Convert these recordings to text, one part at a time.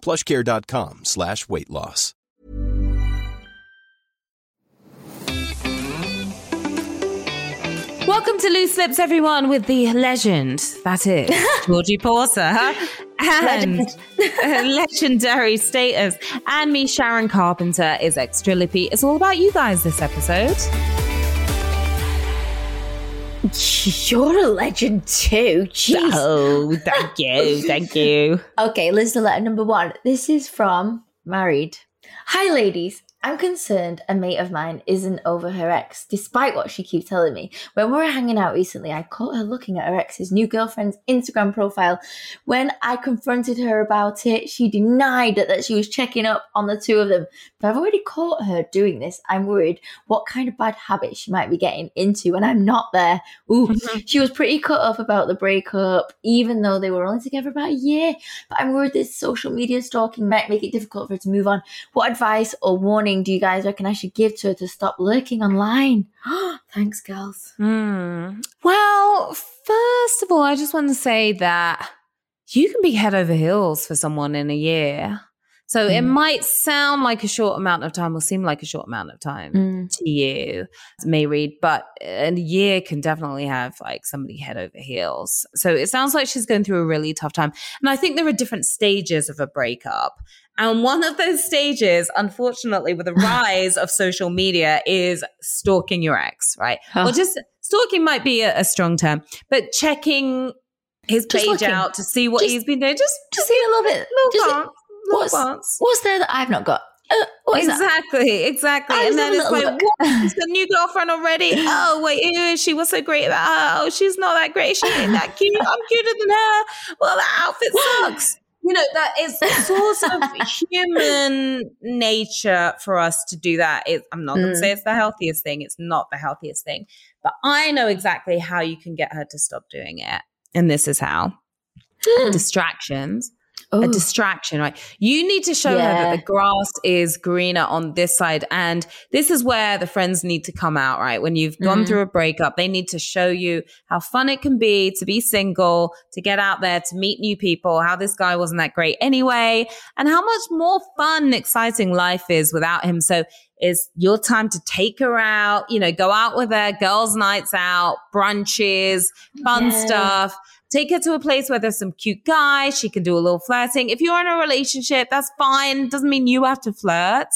plushcare.com slash weight loss. Welcome to Loose Lips, everyone, with the legend. That is Georgie Porter and uh, legendary status. And me, Sharon Carpenter, is Extra Lippy. It's all about you guys this episode. You're a legend too. Jeez. Oh, thank you. Thank you. Okay, listener letter number one. This is from Mairead. Hi, ladies. I'm concerned a mate of mine isn't over her ex, despite what she keeps telling me. When we were hanging out recently, I caught her looking at her ex's new girlfriend's Instagram profile. When I confronted her about it, she denied that, that she was checking up on the two of them. But I've already caught her doing this. I'm worried what kind of bad habit she might be getting into, and I'm not there. Ooh, mm-hmm. she was pretty cut off about the breakup, even though they were only together about a year. But I'm worried this social media stalking might make it difficult for her to move on. What advice or warning do you guys reckon I should give to her to stop lurking online? Thanks, girls. Hmm. Well, first of all, I just want to say that you can be head over heels for someone in a year. So it Mm. might sound like a short amount of time or seem like a short amount of time Mm. to you, Mairead, but a year can definitely have like somebody head over heels. So it sounds like she's going through a really tough time. And I think there are different stages of a breakup. And one of those stages, unfortunately, with the rise of social media is stalking your ex, right? Huh. Or just stalking might be a, a strong term, but checking his Just page looking. out to see what Just- he's been doing. Just, Just see a little bit. little Just, glance, little what's- glance. what's there that I've not got? Uh, what is that? Exactly, exactly. I And then it's like, what? Is the new girlfriend already? Oh, wait, is she? What's so great about her? Oh, she's not that great. She ain't that cute. I'm cuter than her. Well, that outfit sucks. You know, that is sort of human nature for us to do that. It, I'm not going to Mm. say it's the healthiest thing. It's not the healthiest thing. But I know exactly how you can get her to stop doing it. And this is how distractions a distraction, right? You need to show her that the grass is greener on this side. And this is where the friends need to come out, right? When you've gone Mhm. through a breakup, they need to show you how fun it can be to be single, to get out there, to meet new people, how this guy wasn't that great anyway, and how much more fun and exciting life is without him. So it's your time to take her out, you know, go out with her, girls' nights out, brunches, fun Yeah. stuff. Take her to a place where there's some cute guys. She can do a little flirting. If you're in a relationship, that's fine. Doesn't mean you have to flirt.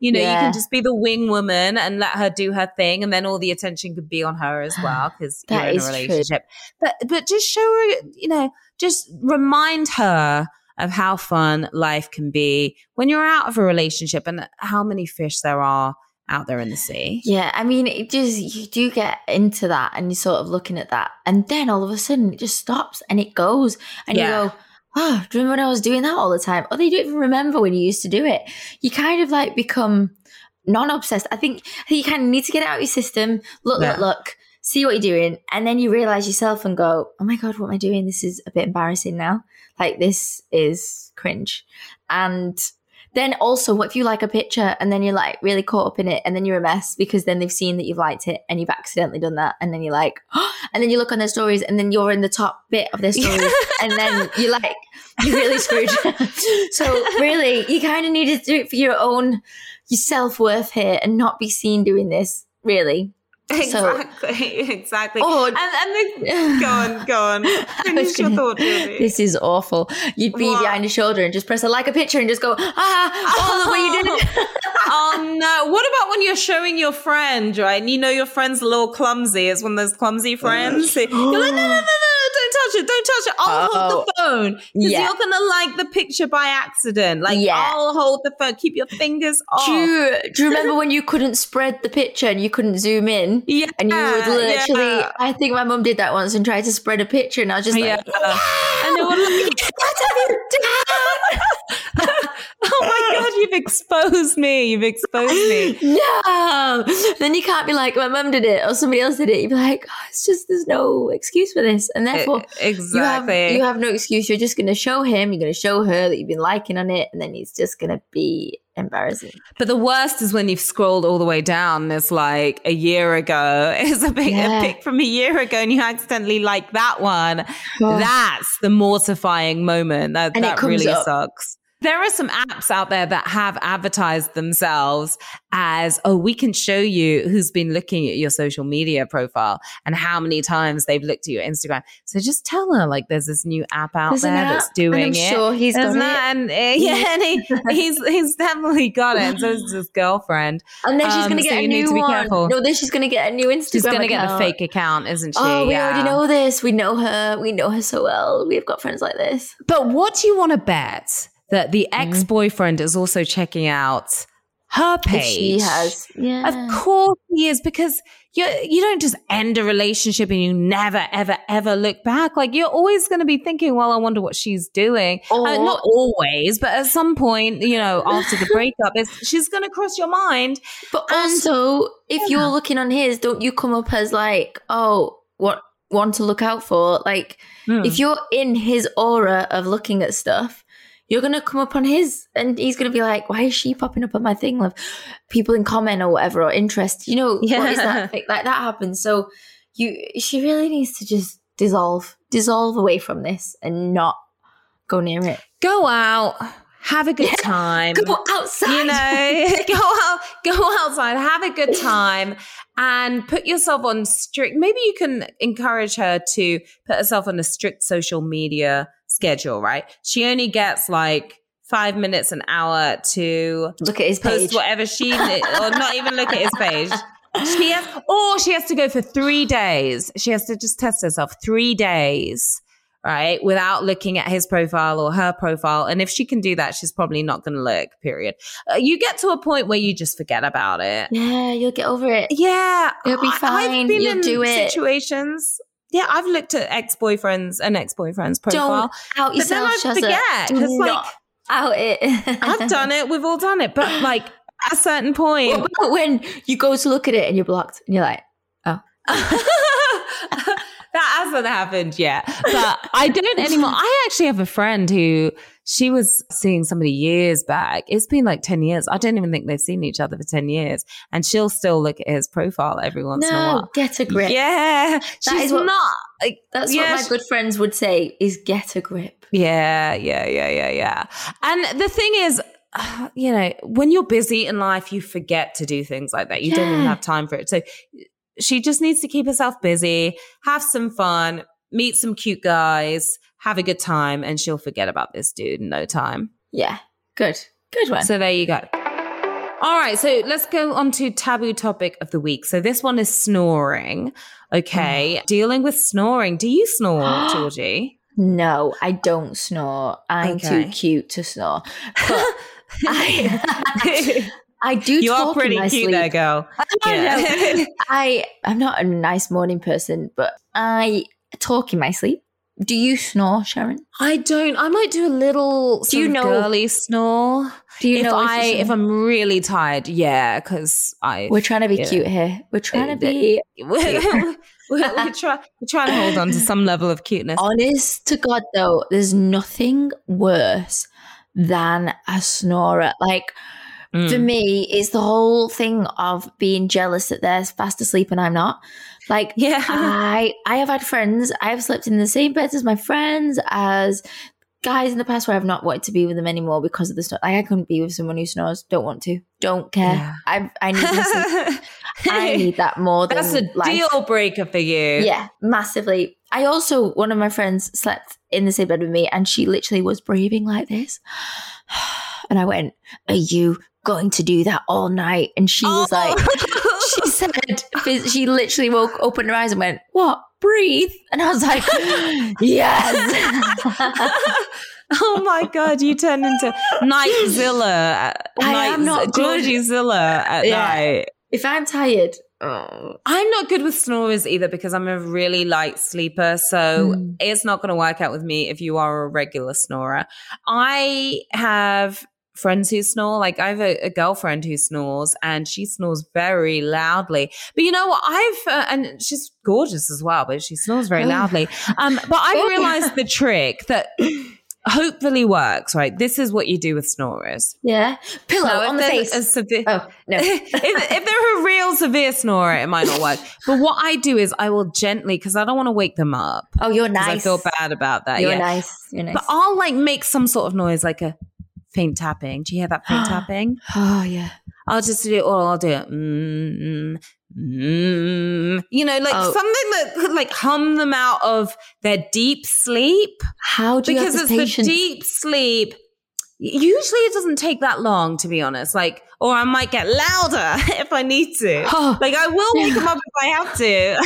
You know, you can just be the wing woman and let her do her thing, and then all the attention could be on her as well because you're in a is true. relationship. But but just show her, you know, just remind her of how fun life can be when you're out of a relationship and how many fish there are out there in the sea. Yeah, I mean, it just you do get into that, and you're sort of looking at that, and then all of a sudden it just stops and it goes, and Yeah. you go, "Oh, do you remember when I was doing that all the time?" Or they don't even remember when you used to do it. You kind of like become non-obsessed. I think, you kind of need to get out of your system. Look, Yeah. look, look. See what you're doing, and then you realize yourself and go, "Oh my god, what am I doing? This is a bit embarrassing now. Like this is cringe." And then also, what if you like a picture and then you're like really caught up in it and then you're a mess because then they've seen that you've liked it and you've accidentally done that and then you're like, and then you look on their stories and then you're in the top bit of their stories and then you're like, you're really screwed. so really, you kind of need to do it for your own, your self worth here and not be seen doing this. Really. So- Exactly, exactly. Oh, and and the, go on, go on. Finish your gonna- thought, Julie. This is awful. You'd be What? behind your shoulder and just press a like a picture and just go, ah, oh, what you did. no. What about when you're showing your friend, right? And you know your friend's a little clumsy. It's one of those clumsy friends. you're like, no, no, no, no, don't touch it, don't touch it. I'll hold Oh. the phone. Because Yeah. you're gonna like the picture by accident. Like Yeah. I'll hold the phone. Keep your fingers off. Do you, do you remember when you couldn't spread the picture and you couldn't zoom in? Yeah. And you would literally, yeah. I think my mum did that once and tried to spread a picture, and I was just Yeah. like, And they were like, what have you done? oh my God, you've exposed me. You've exposed me. no. Then you can't be like, my mum did it or somebody else did it. You'd be like, oh, it's just, there's no excuse for this. And therefore, you have, exactly. you have no excuse. You're just going to show him, you're going to show her that you've been liking on it, and then it's just going to be embarrassing. But the worst is when you've scrolled all the way down. It's like a year ago. It's a, pic, Yeah. a pic from a year ago, and you accidentally like that one. That's the mortifying moment. That And it that really up. sucks. There are some apps out there that have advertised themselves as, oh, we can show you who's been looking at your social media profile and how many times they've looked at your Instagram. So just tell her, like, there's this new app out There's there app, that's doing and I'm it. sure he's got Isn't it. that- And, uh, yeah, and he, he's he's definitely got it. And so is his girlfriend. And then she's Um, going to so get a new one. careful. No, then she's going to get a new Instagram. She's going to get account. fake account, isn't she? Oh, we Yeah. already know this. We know her. We know her so well. We've got friends like this. But what do you want to bet that the Mm-hmm. ex boyfriend is also checking out her If page? she has. Yeah. Of course he is, because you you don't just end a relationship and you never ever ever look back. Like you're always going to be thinking, well, I wonder what she's doing. Or- Uh, not always, but at some point, you know, after the breakup, it's, she's going to cross your mind. But And- also, if Yeah. you're looking on his, don't you come up as like, oh, what one to look out for? Like, Hmm. if you're in his aura of looking at stuff, you're gonna come up on his, and he's gonna be like, "Why is she popping up on my thing?" Love people in comment or whatever or interest. You know, what is Yeah. that? Like that happens. So you, she really needs to just dissolve, dissolve away from this, and not go near it. Go out, have a good time. Go outside. you know go out go outside have a good time and put yourself on strict maybe you can encourage her to put herself on a strict social media schedule right she only gets like five minutes an hour to Look at his post page. whatever she or not even look at his page she has or she has to go for three days she has to just test herself three days right without looking at his profile or her profile and if she can do that she's probably not going to look period uh, you get to a point where you just forget about it Yeah, you'll get over it. yeah It'll be fine. i've been You'll in do it. situations yeah i've looked at ex-boyfriends and ex-boyfriends profile Don't out but then I forget because like out it. I've done it we've all done it but like at a certain point when you go to look at it and you're blocked and you're like, oh. that hasn't happened yet, but I don't anymore. I actually have a friend who she was seeing somebody years back. It's been like 10 years. I don't even think they've seen each other for 10 years. And she'll still look at his profile every once in a no, while. get a grip. Yeah. She's is what- not. Like, That's yeah, what my she- good friends would say is get a grip. yeah, yeah, yeah, yeah, yeah. And the thing is, uh, you know, when you're busy in life, you forget to do things like that. You don't even have time for it. So she just needs to keep herself busy, have some fun, meet some cute guys, have a good time, and she'll forget about this dude in no time. Yeah, good. Good one. So there you go. All right, so let's go on to taboo topic of the week. So this one is snoring. Okay, mm. dealing with snoring. Do you snore, Georgie? no, I don't snore. I'm Okay. too cute to snore. I, I do you talk are pretty in my cute sleep. there, girl. I Yeah. I I'm not a nice morning person, but I talk in my sleep. Do you snore, Sharon? I don't. I might do a little Do you know- girly snore. Do you if know I you if? I'm really tired, yeah, because I We're trying to be yeah. cute here. We're trying to be we're, we're, we're, try, we're trying to hold on to some level of cuteness. honest to God though. There's nothing worse than a snorer. Like Mm. for me, it's the whole thing of being jealous that they're fast asleep and I'm not. Like yeah, I I have had friends. I have slept in the same beds as my friends as guys in the past where I've not wanted to be with them anymore because of the snore. Like I couldn't be with someone who snores. Don't want to. Don't care. Yeah. I I need. I need that more than That's a life. deal breaker for you. Yeah, massively. I also one of my friends slept in the same bed with me, and she literally was breathing like this. And I went, "Are you going to do that all night. And she was like, she said, she literally woke, opened her eyes and went, what? Breathe. And I was like, yes. oh my god, you turned into Nightzilla. I Night, am not good. Georgie Zilla at Yeah. night. if I'm tired, oh, I'm not good with snorers either because I'm a really light sleeper. So Mm. it's not going to work out with me if you are a regular snorer. I have friends who snore. Like I have a, a girlfriend who snores and she snores very loudly. But you know what? I've, uh, and she's gorgeous as well, but she snores very Oh. loudly. Um, but I've realized the trick that hopefully works, right? This is what you do with snorers. yeah. Pillow if on the face. a severe- oh, no. if, if they're a real severe snorer, it might not work. But what I do is I will gently, because I don't want to wake them up. oh, you're nice. I feel bad about that. You're yeah. nice. You're nice. But I'll like make some sort of noise, like a faint tapping. Do you hear that faint tapping? oh, yeah. I'll just do it, or I'll do it. Mm, mm, you know, like Oh. something that could like hum them out of their deep sleep How do you because have it's patience? the deep sleep. Usually, it doesn't take that long, to be honest. Like, or I might get louder if I need to. Oh, Like, I will wake him up if I have to.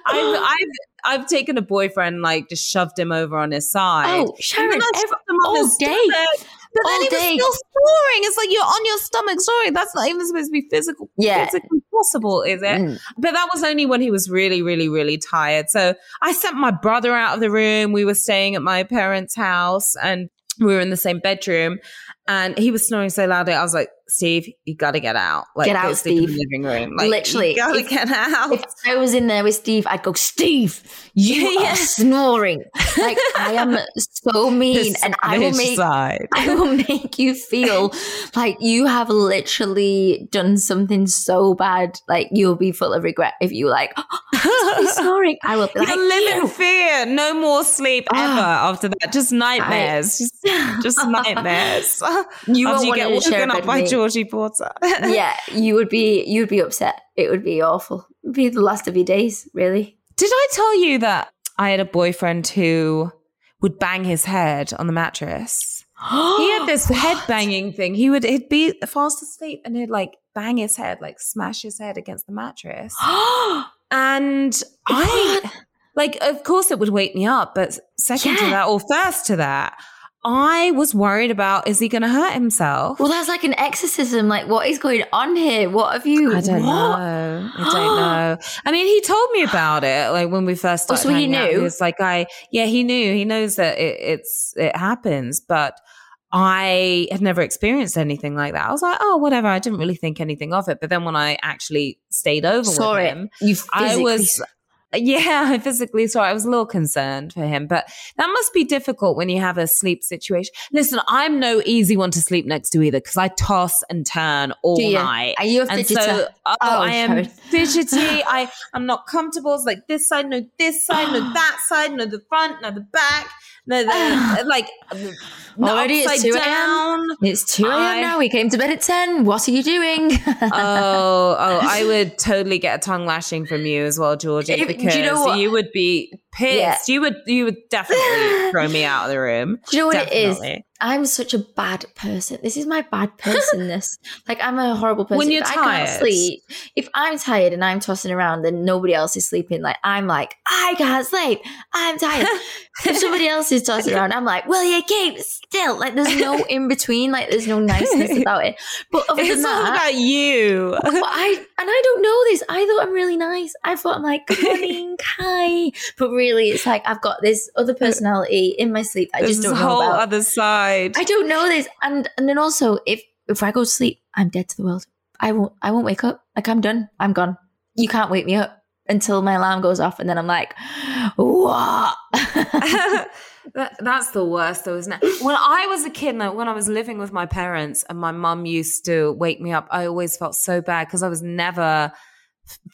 I've, I've, I've taken a boyfriend, like, just shoved him over on his side. oh, Sharon, then I ev- shoved him on all day. stomach. But then he day. was still snoring. It's like you're on your stomach snoring. That's not even supposed to be physical. Yeah. physically possible, is it? Mm. But that was only when he was really, really, really tired. So I sent my brother out of the room. We were staying at my parents' house and we were in the same bedroom. And he was snoring so loudly. I was like, Steve, you got to get out. Like, Get out, Steve. the living room. Like, Literally, you got to if- get out. If I was in there with Steve, I'd go, Steve, you Yeah. are snoring. Like I am so mean, and I will make side. I will make you feel like you have literally done something so bad. Like you'll be full of regret if you like he's snoring. I will be like, You live in fear. No more sleep Ah. ever after that. Just nightmares. just, just nightmares. You After you get woken up by me. Georgie Porter. yeah, you would be you would be upset. It would be awful. It would be the last of your days, really. Did I tell you that I had a boyfriend who would bang his head on the mattress? He had this head banging thing. He would he'd be fast asleep and he'd like bang his head, like smash his head against the mattress. And I like of course it would wake me up, but second to that or first to that, I was worried about is he gonna hurt himself? well, that's like an exorcism. Like, what is going on here? What have you? I don't what? know. I don't know. I mean, he told me about it, like when we first Oh, started. so he hanging out. knew? He was like, I, yeah, he knew. He knows that it, it's it happens, but I had never experienced anything like that. I was like, oh, whatever. I didn't really think anything of it. But then when I actually stayed over Saw with it. him, You I was. Yeah, I physically it. I was a little concerned for him, but that must be difficult when you have a sleep situation. Listen, I'm no easy one to sleep next to either because I toss and turn all night. Are you a And fidgeter? so, oh, Oh, I am fidgety. I I'm not comfortable. It's like this side, no this side, no that side, no the front, no the back, no like oh, no Already it's 2 a.m. It's 2 a.m. Now. We came to bed at 10. What are you doing? oh, oh, I would totally get a tongue lashing from you as well, Georgie, If- because you know what? you would be pissed. Yeah. You would you would definitely throw me out of the room. Do you know what it is? I'm such a bad person. This is my bad personness. like I'm a horrible person. When you're if I tired. can't sleep. If I'm tired and I'm tossing around and nobody else is sleeping, like I'm like, I can't sleep. I'm tired. if somebody else is tossing around, I'm like, will you keep still? Like there's no in between. Like there's no niceness about it. But other It's than all that, about you. but I and I don't know this. I thought I'm really nice. I thought I'm like, good morning, hi. But really, it's like I've got this other personality in my sleep. I just this don't know whole about. other side. I don't know this, and and then also if if I go to sleep, I'm dead to the world. I won't I won't wake up. Like I'm done. I'm gone. You can't wake me up until my alarm goes off, and then I'm like, what? that, that's the worst, though, isn't it? When I was a kid, like, when I was living with my parents and my mum used to wake me up, I always felt so bad because I was never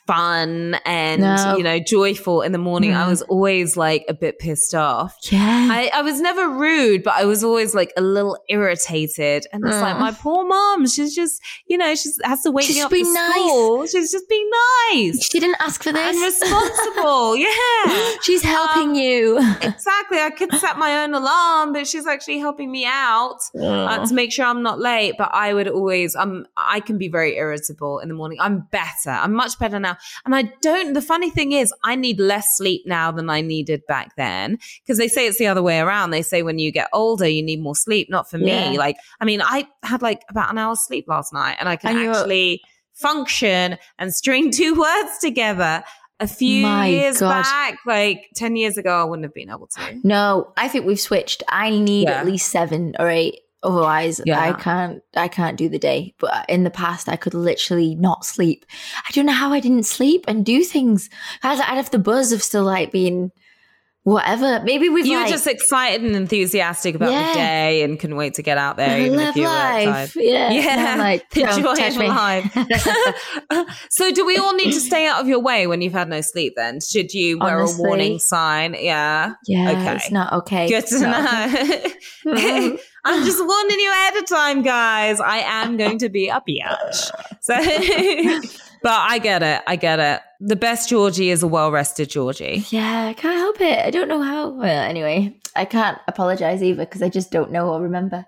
fun and No. you know joyful in the morning i Mm. was always like a bit pissed off Yeah. I, I was never rude, but I was always like a little irritated. And it's like, Mm. my poor mom, she's just, you know, she has to wake She's me up for nice. school. She's just being nice she didn't ask for this. and responsible. yeah. She's helping Um, you. Exactly. I could set my own alarm, but she's actually helping me out uh, to make sure I'm not late. But I would always, um, I can be very irritable in the morning. I'm better. I'm much better now. And I don't, the funny thing is, I need less sleep now than I needed back then because they say it's the other way around. They say when you get older, you need more sleep. Not for Yeah. me. Like, I mean, I had like about an hour's sleep last night and I can And actually function and string two words together. A few My years God. back, like 10 years ago, I wouldn't have been able to. No, I think we've switched. I need Yeah. at least seven or eight. Otherwise, Yeah. I can't. I can't do the day. But in the past, I could literally not sleep. I don't know how I didn't sleep and do things. I'd, I'd have the buzz of still like being whatever. Maybe we've you were like, just excited and enthusiastic about Yeah. the day and couldn't wait to get out there. Even love if you were life. outside. Yeah, Yeah, like, the joy of life. so, do we all need to stay out of your way when you've had no sleep? Then, should you wear Honestly. a warning sign? Yeah, yeah, Okay. it's not okay. good to okay. know. I'm just warning you ahead of time, guys. I am going to be a biatch. So, but I get it. I get it. The best Georgie is a well rested Georgie. Yeah, I can't help it. I don't know how. Well, anyway, I can't apologize either because I just don't know or remember.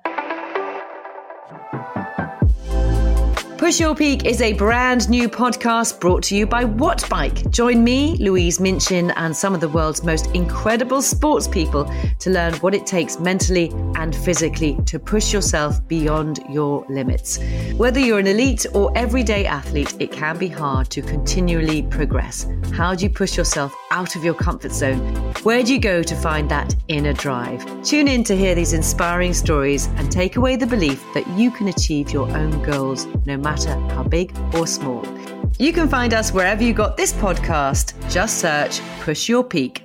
Push Your Peak is a brand new podcast brought to you by Wattbike. Join me, Louise Minchin, and some of the world's most incredible sports people to learn what it takes mentally and physically to push yourself beyond your limits. Whether you're an elite or everyday athlete, it can be hard to continually progress. How do you push yourself out of your comfort zone? Where do you go to find that inner drive? Tune in to hear these inspiring stories and take away the belief that you can achieve your own goals no matter how big or small. You can find us wherever you got this podcast. Just search Push Your Peak.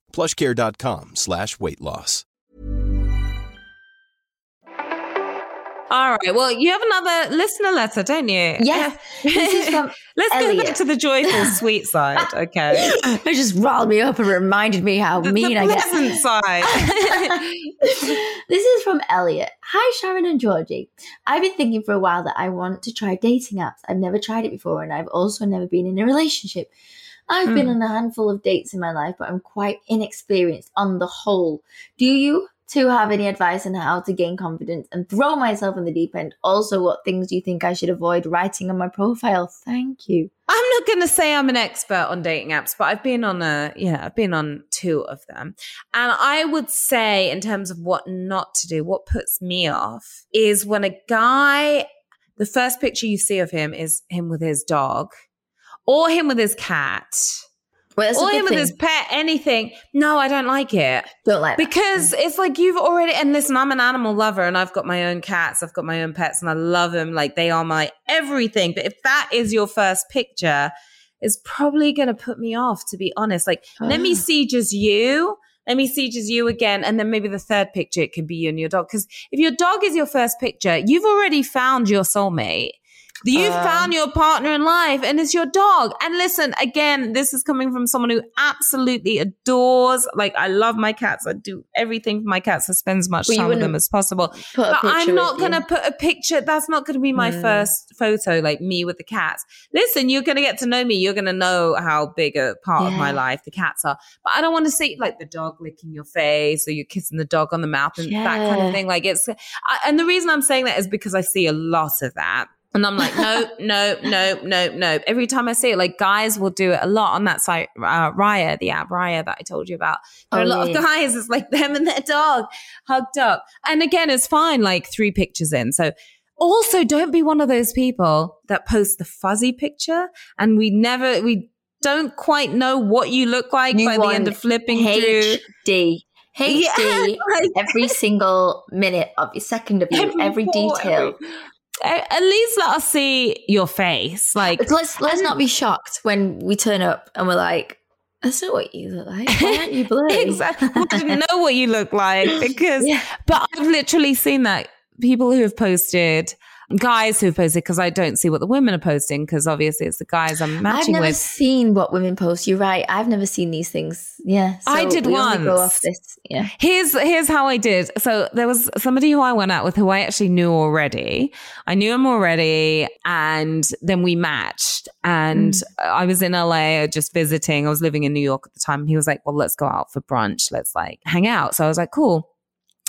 plushcare.com slash weight loss. All right. Well, you have another listener letter, don't you? Yes. This is from Let's go back to the joyful, sweet side. Okay. It just riled me up and reminded me how The, mean the I get. pleasant side. this is from Elliot. Hi, Sharon and Georgie. I've been thinking for a while that I want to try dating apps. I've never tried it before, and I've also never been in a relationship. I've mm. been on a handful of dates in my life, but I'm quite inexperienced on the whole. Do you two have any advice on how to gain confidence and throw myself in the deep end? Also, what things do you think I should avoid writing on my profile? Thank you. I'm not going to say I'm an expert on dating apps, but I've been on a, yeah, I've been on two of them. And I would say, in terms of what not to do, what puts me off is when a guy, the first picture you see of him is him with his dog or him with his cat Well, or him with his pet, anything. No, I don't like it. Don't like that. Because it's like you've already, and listen, I'm an animal lover and I've got my own cats, I've got my own pets, and I love them. Like they are my everything. But if that is your first picture, it's probably going to put me off, to be honest. Like, let me see just you. Let me see just you again. And then maybe the third picture, it can be you and your dog. Because if your dog is your first picture, you've already found your soulmate. You've Uh. found your partner in life and it's your dog. And listen, again, this is coming from someone who absolutely adores, like, I love my cats. I do everything for my cats. I spend as much time with them as possible. But I'm not going to put a picture. That's not going to be my Mm. first photo, like me with the cats. Listen, you're going to get to know me. You're going to know how big a part of my life the cats are. But I don't want to see like the dog licking your face or you're kissing the dog on the mouth and that kind of thing. Like it's, I, and the reason I'm saying that is because I see a lot of that. And I'm like, no, no, no, no, no. Every time I see it, like guys will do it a lot on that site, uh, Raya, the app Raya that I told you about. There are Oh, a lot yeah, of guys, it's like them and their dog hugged up. And again, it's fine, like three pictures in. So also don't be one of those people that post the fuzzy picture and we never, we don't quite know what you look like by the end of flipping through. HD. HD. Yeah, like- every single minute of your second of you, every, detail. every- A- At least let us see your face. Like, let's let's not be shocked when we turn up and we're like, "That's not what you look like. Why aren't you blurry?" exactly. I didn't know what you look like because, Yeah. but I've literally seen that people who have posted, guys who posted, because I don't see what the women are posting, because obviously it's the guys I'm matching with. I've never with. seen what women post. You're right. I've never seen these things. Yeah, I did only go once. off this. Yeah, Here's here's how I did. So there was somebody who I went out with who I actually knew already. I knew him already, and then we matched. And Mm. I was in LA just visiting. I was living in New York at the time. And he was like, "Well, let's go out for brunch. Let's like hang out." So I was like, "Cool."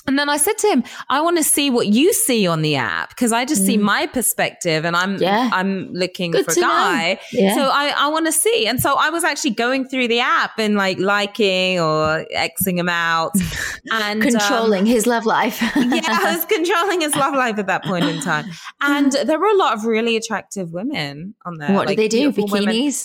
And then I said to him, I want to see what you see on the app because I just see Mm. my perspective and I'm Yeah. I'm looking Good for a guy. Yeah. So I, I want to see. And so I was actually going through the app and like liking or Xing him out and um, controlling his love life. yeah, I was controlling his love life at that point in time. And there were a lot of really attractive women on there. what like do they do? Bikinis? women.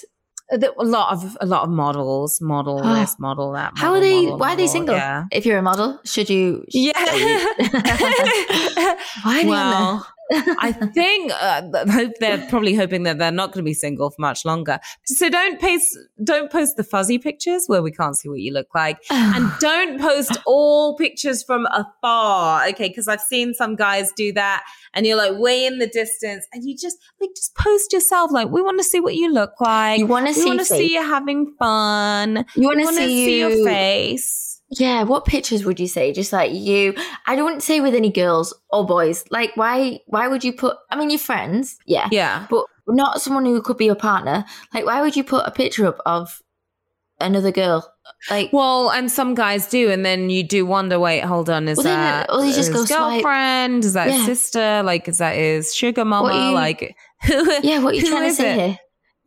Uh, A lot of a lot of models, model Oh. this, model that. How are they? model, why are they single? Yeah. If you're a model, should you? Yeah. why are they well, I think uh, hope they're probably hoping that they're not going to be single for much longer. So don't post don't post the fuzzy pictures where we can't see what you look like, and don't post all pictures from afar. Okay, because I've seen some guys do that, and you're like way in the distance, and you just like just post yourself. Like we want to see what you look like. you want to see want to see you having fun. You want to want to see, see you- your face. Yeah, what pictures would you say? Just like you, I don't say with any girls or boys. Like, why? Why would you put? I mean, your friends, yeah, Yeah. but not someone who could be your partner. Like, why would you put a picture up of another girl? Like, Well, and some guys do, and then you do wonder. Wait, hold on, is Well, that just his go swipe. girlfriend? Is that his Yeah. sister? Like, is that his sugar mama? you- like, who? yeah, what are you trying to say it? here?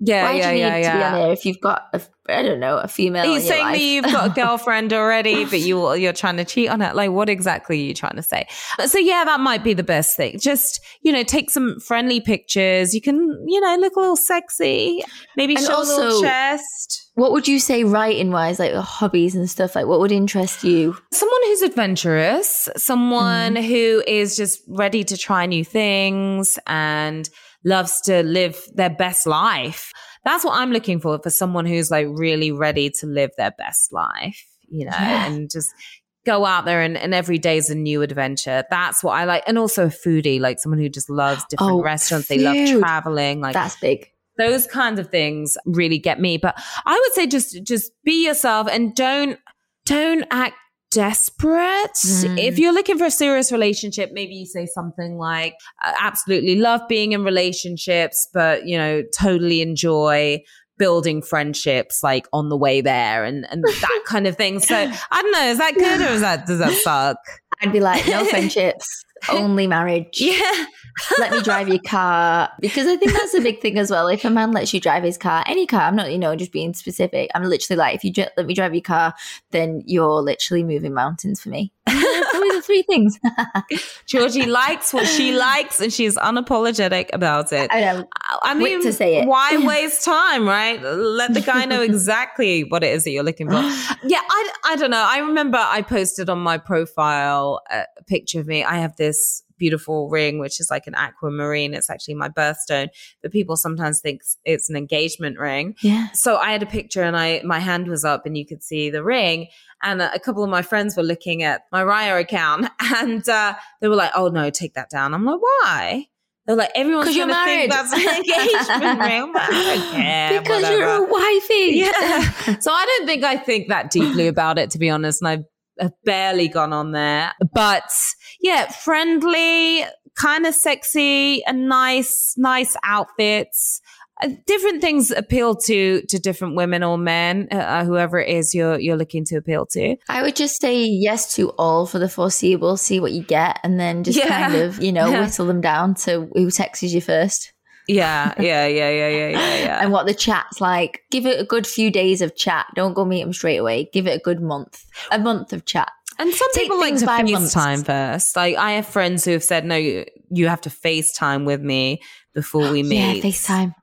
Yeah, why yeah, do you yeah, need to be on yeah. if you've got, a, I don't know, a female? Are you in your saying that you've got a girlfriend already, but you you're trying to cheat on her? Like, what exactly are you trying to say? So yeah, that might be the best thing. Just you know, take some friendly pictures. You can you know look a little sexy, maybe And show a little chest. What would you say writing wise, like hobbies and stuff? Like, what would interest you? someone who's adventurous, someone Mm-hmm. who is just ready to try new things and loves to live their best life. That's what I'm looking for for someone who's like really ready to live their best life, you know, Yeah. and just go out there and, and every day is a new adventure. That's what I like. And also a foodie, like someone who just loves different Oh, restaurants. They love traveling. Like That's big. those kinds of things really get me but i would say just just be yourself and don't don't act desperate Mm. if you're looking for a serious relationship maybe you say something like absolutely love being in relationships but you know totally enjoy building friendships like on the way there and and that kind of thing so i don't know is that good or is that does that suck I'd be like, no friendships. only marriage. Yeah. let me drive your car because I think that's a big thing as well. If a man lets you drive his car, any car, I'm not, you know, just being specific. I'm literally like, if you j- let me drive your car, then you're literally moving mountains for me. Those the three things. Georgie likes what she likes, and she's unapologetic about it. I know. I mean, to say it. why waste time, right? Let the guy know exactly what it is that you're looking for. Yeah, I, I don't know. I remember I posted on my profile a picture of me. I have this beautiful ring, which is like an aquamarine. It's actually my birthstone, but people sometimes think it's an engagement ring. Yeah. So I had a picture and I my hand was up and you could see the ring. And a couple of my friends were looking at my Raya account and uh, they were like, "Oh no, take that down." I'm like, "Why?" They're like, "Everyone's you're gonna think that's an engagement ring." I'm like, I because whatever. you're a wifey. Yeah. so I don't think I think that deeply about it, to be honest. And I've, I've barely gone on there. But yeah, friendly, kind of sexy, and nice, nice outfits. Uh, different things appeal to to different women or men, uh, whoever it is you're you're looking to appeal to. I would just say yes to all for the foreseeable, see what you get, and then just Yeah. kind of, you know, Yeah. whittle them down to who texts you first Yeah, yeah, yeah, yeah, yeah, yeah, yeah. and what the chat's like. Give it a good few days of chat. Don't go meet them straight away. Give it a good month, a month of chat. And some Take people like to. FaceTime first. Like I have friends who have said, "No, you, you have to FaceTime with me before we meet. Yeah. FaceTime.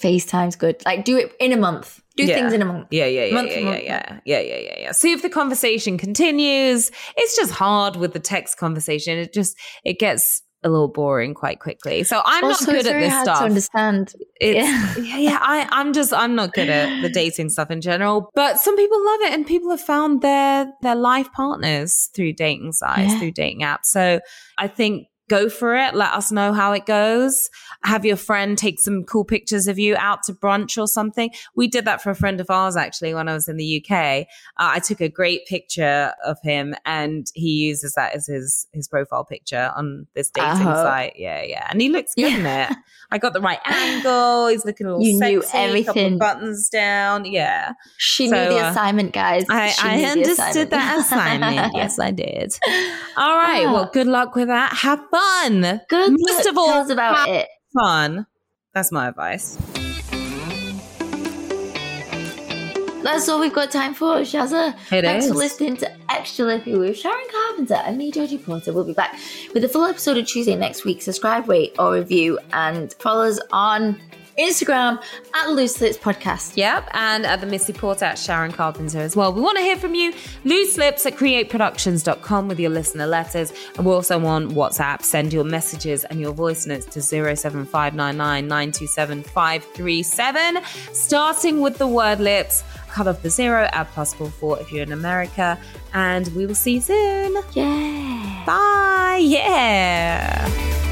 FaceTime's good. Like do it in a month. Do Yeah. things in a month. Yeah, yeah, yeah, Month yeah, yeah, month. yeah, yeah, yeah, yeah, yeah. See if the conversation continues. It's just hard with the text conversation. It just it gets a little boring quite quickly. So I'm also, not good at this hard stuff. to understand. It's, Yeah. yeah, yeah. I, I'm just, I'm not good at the dating stuff in general. But some people love it, and people have found their their life partners through dating sites, Yeah. through dating apps. So I think go for it. Let us know how it goes. Have your friend take some cool pictures of you out to brunch or something. We did that for a friend of ours actually when I was in the UK. Uh, I took a great picture of him, and he uses that as his his profile picture on this dating Uh-huh. site. Yeah, yeah, and he looks good in it. I got the right angle. He's looking a little You sexy. knew Couple everything. buttons down. Yeah, She So, knew the uh, assignment, guys. I, I understood that assignment. yes, I did. All right. Ah. Well, good luck with that. Have fun. Good. Most of all, about it. fun. That's my advice. That's all we've got time for, Shazza. It Thanks for is. listening to Extra Lippy with Sharon Carpenter and me, Georgie Porter. We'll be back with a full episode of Tuesday next week. Subscribe, rate, or review, and follow us on Instagram at Loose Lips Podcast. Yep, and at the Missy Porter at Sharon Carpenter as well. We want to hear from you. Loose lips at createproductions.com with your listener letters. And we're also on WhatsApp. Send your messages and your voice notes to 07599927537. Starting with the word lips, cut off the zero, add plus four four if you're in America. And we will see you soon. Yeah. Bye. Yeah.